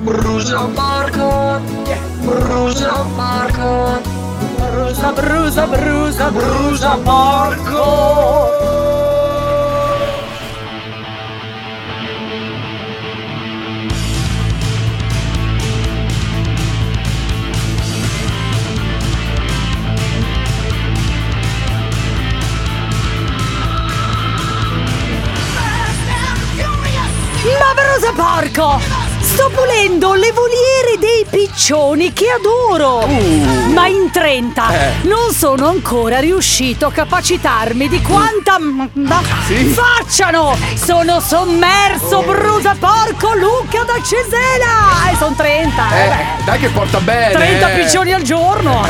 Brusa porco, brusa porco, brusa, brusa, brusa, brusa porco. Ma brusa porco! Sto pulendo le voliere dei piccioni che adoro! Ma in 30 Eh. non sono ancora riuscito a capacitarmi di quanta Sì. facciano! Sono sommerso, brusa porco Luca da Cesena! E sono 30! eh, Eh, dai che porta bene. 30 eh. piccioni al giorno!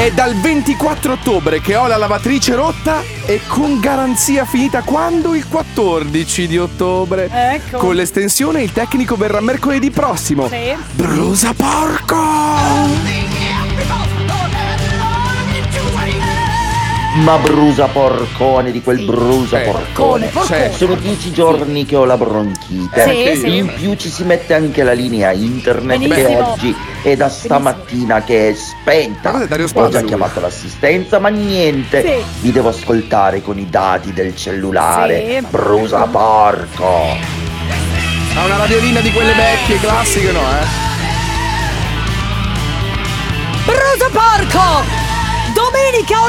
È dal 24 ottobre che ho la lavatrice rotta e con garanzia finita quando? Il 14 di ottobre. Ecco. Con l'estensione il tecnico verrà mercoledì prossimo. Sì. Brusa porco! Ma brusa porcone di quel brusa Eh, porcone. porcone. Sono dieci giorni che ho la bronchite. Sì, sì. In più ci si mette anche la linea internet che oggi è da stamattina che è spenta. Ho già chiamato l'assistenza, ma niente. Sì. Vi devo ascoltare con i dati del cellulare. Sì. Brusa porco. Ha una radiolina di quelle vecchie, classiche, no, eh? Brusa porco!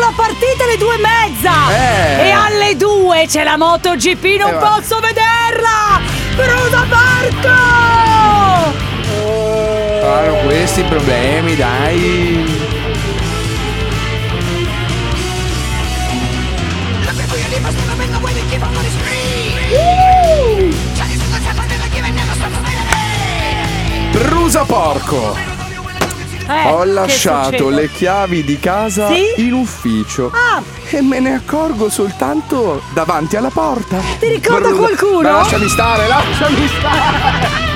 La partita alle due e mezza! Eh. E alle due c'è la MotoGP, non Eh, va. posso vederla! Brusa porco! Fanno questi problemi, dai. Brusa porco! Eh, Ho lasciato le chiavi di casa Sì? in ufficio. Ah, E me ne accorgo soltanto davanti alla porta. Ti ricorda Brusa- qualcuno? Ma lasciami stare, lasciami stare!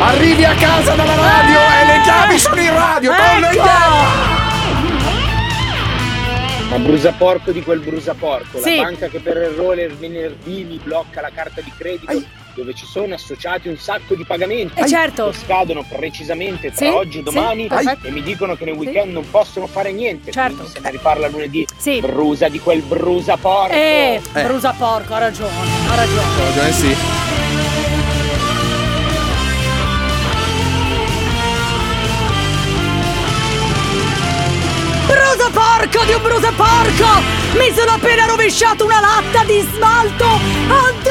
Arrivi a casa dalla radio e le chiavi sono in radio! Torna ecco! indietro! Ma brusaporco di quel brusaporco, Sì. la banca che per errore il venerdì mi blocca la carta di credito dove ci sono associati un sacco di pagamenti Eh, certo. che scadono precisamente tra Sì, oggi e domani sì, e mi dicono che nel weekend non possono fare niente. Certo. Quindi se ne riparla lunedì, Sì. brusa di quel brusaporco. Eh, Eh. brusa porco, ha ragione, ha ragione. Ha ragione, sì. Brusa porco di un brusa porco! Mi sono appena rovesciato una latta di smalto addosso,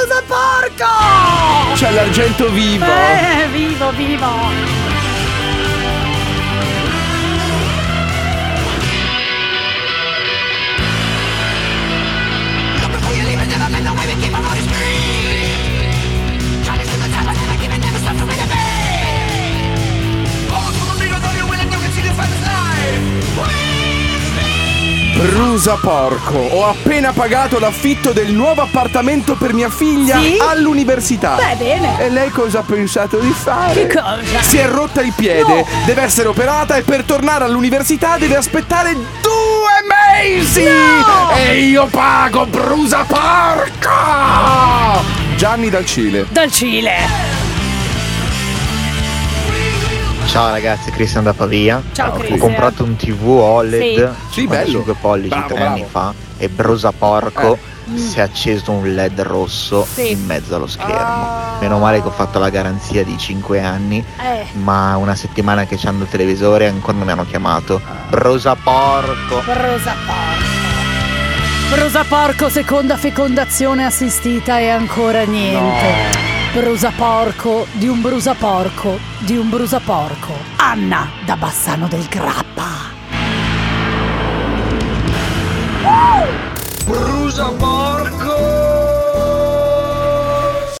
brusa porco! C'è l'argento vivo. Eh, vivo, vivo! Brusa porco, ho appena pagato l'affitto del nuovo appartamento per mia figlia Sì? all'università. Beh, bene. E lei cosa ha pensato di fare? Che cosa? Si è rotta il piede, No. deve essere operata e per tornare all'università deve aspettare due mesi! No. E io pago, brusa porco! Gianni dal Cile. Dal Cile! Ciao ragazzi, Cristian da Pavia. Ciao, Ho comprato un TV OLED Sì, bello. 5 pollici Bravo, tre anni bravo. fa e brosa porco Eh. si è acceso un LED rosso Sì. in mezzo allo schermo. Ah. Meno male che ho fatto la garanzia di 5 anni, Eh, ma una settimana che c'hanno il televisore ancora non mi hanno chiamato. Brosa porco. brusa porco! Brusa porco, seconda fecondazione assistita e ancora niente. Brusa porco di un brusa porco di un brusa porco. Anna da Bassano del Grappa. Brusa porco!